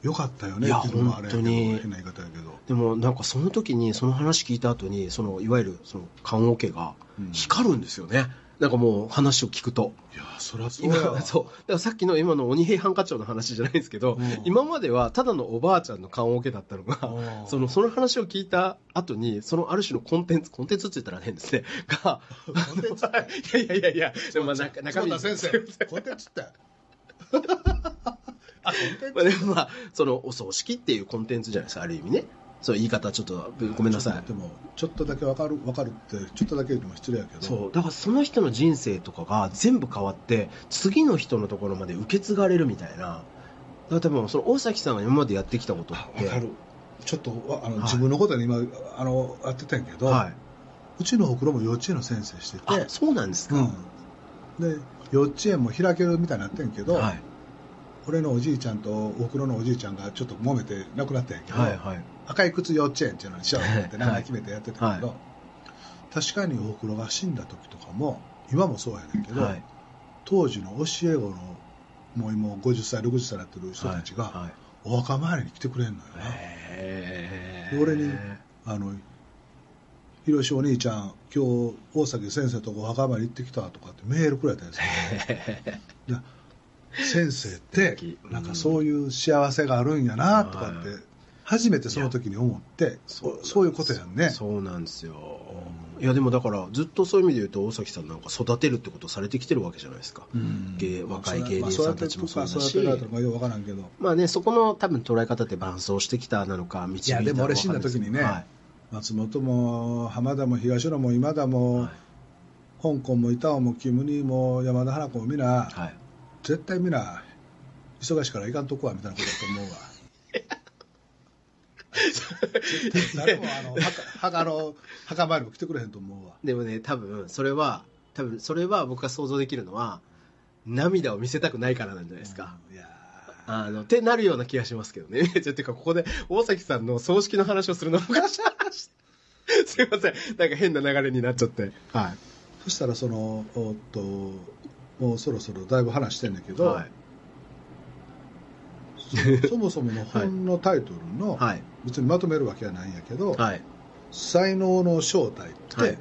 よかったよねっていうのもあれ変な言い方やけどでもなんかその時にその話聞いた後に、そのいわゆるその棺桶がうん光るんですよね。なんかもう話を聞くと。いやそりゃそう今そう。だからさっきの今の鬼平犯科長の話じゃないんですけど、うん今まではただのおばあちゃんの棺桶だったのが、うんその、その話を聞いた後に、そのある種のコンテンツ、コンテンツって言ったら変ですね、が、コンテンツいや いやいやいや、でもまあ中中身久保田先生コンテンツってあコンテンまあでもまあ、そのお葬式っていうコンテンツじゃないですか、ある意味ね。そう言い方ちょっとごめんなさい。でもちょっとだけわかるわかるってちょっとだけ言うのも失礼やけど。そうだからその人の人生とかが全部変わって次の人のところまで受け継がれるみたいな。だから多分その大崎さんが今までやってきたことって。かる。ちょっとわあの、はい自分のことに今あのやってたんやけど、はうちのほくろも幼稚園の先生してて。い、あそうなんですか、うん、で幼稚園も開けるみたいになってんけど、はい、俺のおじいちゃんとおふくろのおじいちゃんがちょっと揉めて亡くなったんやけど、はいはい赤い靴幼稚園っていうのにしようって名前決めてやってたけど、は確かにおふくろが死んだ時とかも今もそうやねんけど、はい。当時の教え子のもう今50歳60歳になってる人たちが、はいお墓参りに来てくれんのよな、へで俺にあの「ひろしお兄ちゃん今日大崎先生とお墓参り行ってきた」とかってメールくれたんですよ。先生って敵。なんかそういう幸せがあるんやなとかってはい初めてその時に思ってそそういうことやんね。そうなんですよ、いやでもだからずっとそういう意味で言うと大崎さんなんか育てるってことをされてきてるわけじゃないですか、うん。芸若い芸まあ人さんたちもそうだし、育てるか育てよくわからんけど。まあね、そこの多分捉え方って伴走してきたなのか、導いたいやでも俺死んだ時にね、はい松本も浜田も東野も今田も、はい香港も板尾もキムニーも山田花子もみんな、はい。絶対みんな忙しいからいかんとこはみたいなことだと思うわ誰もあの墓墓の墓参りも来てくれへんと思うわでもね、多分それは、多分それは僕が想像できるのは、涙を見せたくないからなんじゃないですか。いやあの、ってなるような気がしますけどね。っていうか、ここで大崎さんの葬式の話をするのもおかし。すいません。なんか変な流れになっちゃって。はい。そしたらそのおっともうそろそろだいぶ話してんだけど、はい。そ そもそもの本のタイトルの、はい。別にまとめるわけはないんやけど、はい。才能の正体って、はい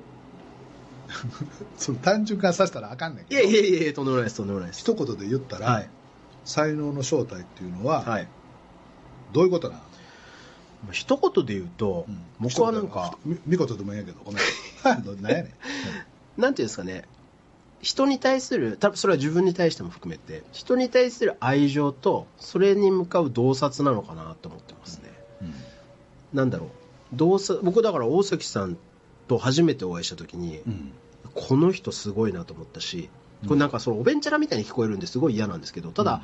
その単純化させたらあかんねんいけどやいやいやいやとんでもないです、とんでもないです。一言で言ったら、はい。才能の正体っていうのは、はい。どういうことなの、一言で言うと、僕はなんか、み見事でもいいんやけどごめん どなんやねんなんていうんですかね、人に対する、多分それは自分に対しても含めて、人に対する愛情と、それに向かう洞察なのかなと思ってますね。なんだろう、洞察、僕だから大崎さんと初めてお会いした時に、うん。この人すごいなと思ったし、これなんかそのおべんちゃらみたいに聞こえるんですごい嫌なんですけど、ただ、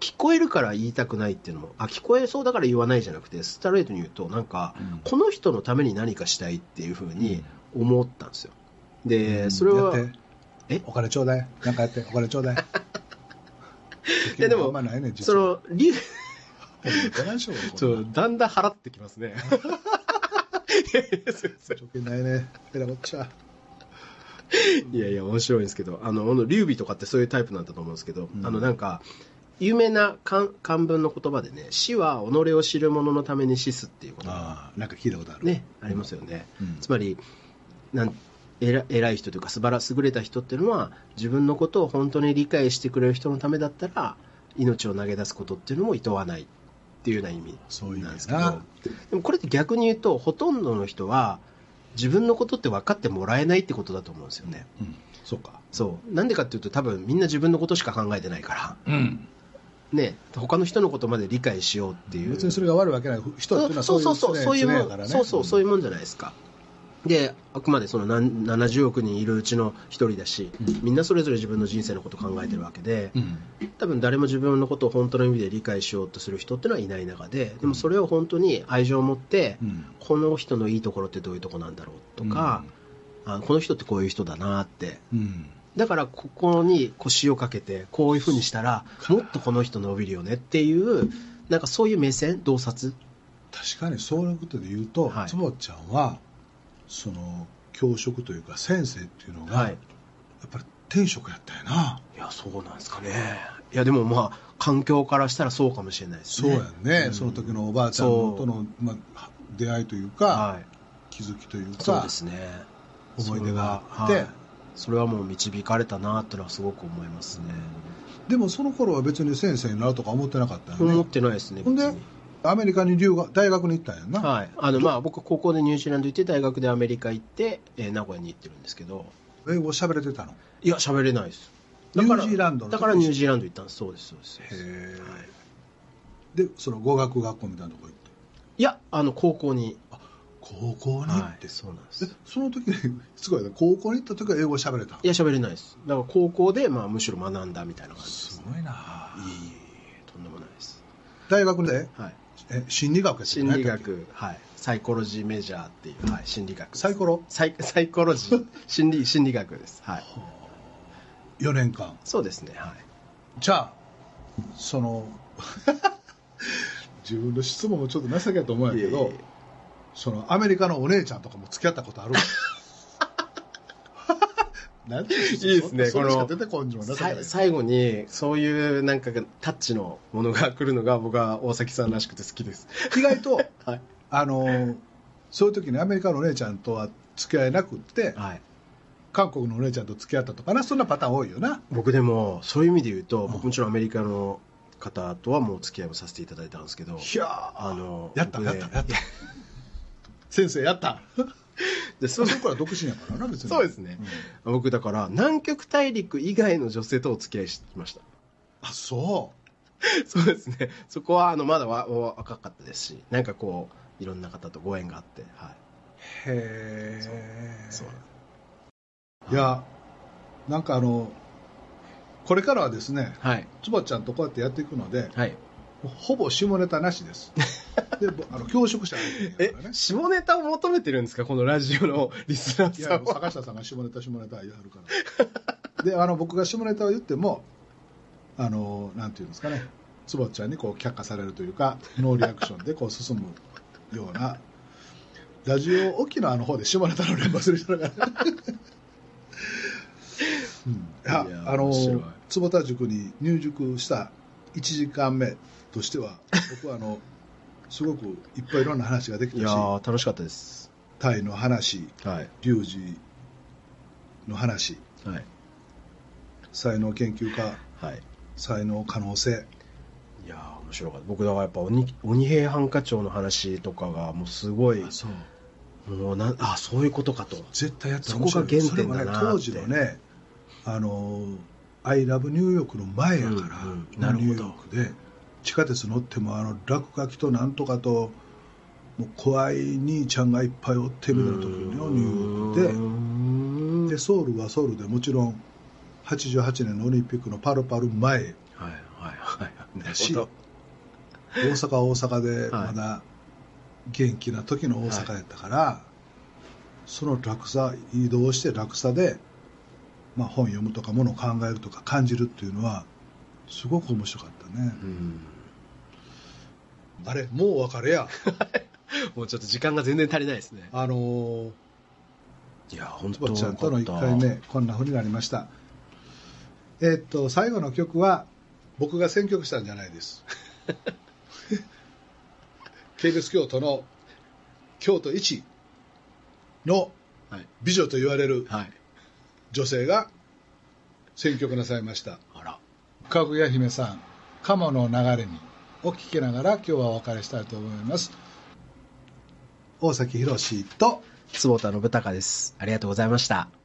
聞こえるから言いたくないっていうのも、あ、聞こえそうだから言わないじゃなくて、ストレートに言うと、なんか、うん。この人のために何かしたいっていうふうに思ったんですよ。で、それは、え？お金ちょうだいなんかやってお金ちょうだいいやでもねそはの、理ほんまお金しようよこんなそう、だんだん払ってきますね。ないねえらこっちゃいやいや、面白いんですけど、あの、劉備とかってそういうタイプなんだと思うんですけど、うんあの、なんか、有名な漢漢文の言葉でね、死は己を知る者のために死すっていうことがああなんか聞いたことあるね、ありますよね。うんつまり、なん偉偉い人というか素晴ら優れた人っていうのは自分のことを本当に理解してくれる人のためだったら命を投げ出すことっていうのも厭わないっていうような意味なんですけど。なでもこれって逆に言うとほとんどの人は自分のことって分かってもらえないってことだと思うんですよね。うんそうか。そう。なんでかっていうと多分みんな自分のことしか考えてないから。うん。ね。他の人のことまで理解しようっていう。別にそれが悪いわけない人っていうのはそうそうそうそういうもん、そうそうそういうもんじゃないですかであくまでその何70億人いるうちの一人だし、うん。みんなそれぞれ自分の人生のことを考えてるわけで、うん。多分誰も自分のことを本当の意味で理解しようとする人ってのはいない中ででもそれを本当に愛情を持って、うん。この人のいいところってどういうところなんだろうとか、あこの人ってこういう人だなって。うん。だからここに腰をかけてこういうふうにしたらもっとこの人伸びるよねっていうなんかそういう目線洞察。確かにそういうことで言うと、はい。つぼちゃんはその教職というか先生っていうのが、はい。やっぱり天職やったよな。いや、そうなんですかね。いや、でもまあ、環境からしたらそうかもしれないですね。そうやんね、ん。その時のおばあちゃんとの、まあ、出会いというか、はい。気づきというかそうですね。思い出があって、それははい。それはもう導かれたなってのはすごく思いますね、でもその頃は別に先生になるとか思ってなかったよね。思ってないですねほんで別にアメリカに留学大学に行ったんやんな、はい。あのまあ僕高校でニュージーランド行って大学でアメリカ行って、えー名古屋に行ってるんですけど。英語喋れてたの？いや喋れないです。ニュージーランドのだからニュージーランド行ったんです。そうですそうですへえはいでその語学学校みたいなとこ行っていやあの高校に。高校に？行って、はいそうなんでえすその時に すごいね。高校に行った時は英語喋れたいや喋れないです。だから高校で、まあ、むしろ学んだみたいな感じです。すごいな。いえいえとんでもないです。大学で？はいえ心理学やって心理学。はい。サイコロジーメジャーっていう、はい、心理学。サイコロ？サイサイコロジー。心理心理学です。はい。4年間。そうですね。はい。じゃあその 自分の質問もちょっと情けやと思うんやけどそのアメリカのお姉ちゃんとかも付き合ったことある なんていいいですねこの。最後にそういうなんかタッチのものが来るのが僕は大崎さんらしくて好きです。意外と はい。あのそういう時にアメリカのお姉ちゃんとは付き合えなくってはい。韓国のお姉ちゃんと付き合ったとかなそんなパターン多いよな。僕でもそういう意味で言うと、うん僕もちろんアメリカの方とはもう付き合いをさせていただいたんですけどいやあのやったやったやった。先生やったでそその頃は独身やからな別に。そうですね、僕だから南極大陸以外の女性とお付き合いしてきました。あそ そうですね。そこはあのまだわわ若かったですしなんかこういろんな方とご縁があってはい。うへえそう。いやなんかあのこれからはですねはい。つばちゃんとこうやってやっていくのではいほぼ下ネタなしです。でぼあの恐縮者ね。下ネタを求めてるんですか？このラジオのリスナーいさんは。や坂下さんが下ネタ下ネタ言いはるから。であの僕が下ネタを言ってもあのなんていうんですかね。つばちゃんにこう却下されるというかノーリアクションでこう進むようなラジオ沖縄の方で下ネタの連発する人だから。うん、いやいやあの坪田塾に入塾した1時間目としては僕はあのすごくいっぱいいろんな話ができいやたしー楽しかったです。タイの話はい。龍二の話はい。才能研究家はい。才能可能性。いやー面白かった。僕だからやっぱ鬼鬼平犯科長の話とかがもうすごいそう。もうなあそういうことかと。絶対やったらそこが原点だなね当時のねあの「アイラブニューヨーク」の前やから、うんうん。なるほど。ニューヨークで地下鉄乗ってもあの落書きとなんとかともう怖い兄ちゃんがいっぱいおってみたいな時にニューヨークででソウルはソウルでもちろん88年のオリンピックのパルパル前。はいはいはい。なるだしほど。大阪は大阪ではい。まだ元気な時の大阪やったから、その落差移動して落差で、まあ、本読むとかものを考えるとか感じるっていうのはすごく面白かったね、うんあれもうお別れや。もうちょっと時間が全然足りないですね。あのーいや本当ちゃんとの1よかった。回目こんな風になりました。えーっと最後の曲は僕が選曲したんじゃないです。KBS 京都の京都一のはい。美女と言われるはい。女性が選曲なさいました。あら。かぐや姫さん「鴨の流れに」を聞きながら今日はお別れしたいと思います。大崎宏と坪田信孝です。ありがとうございました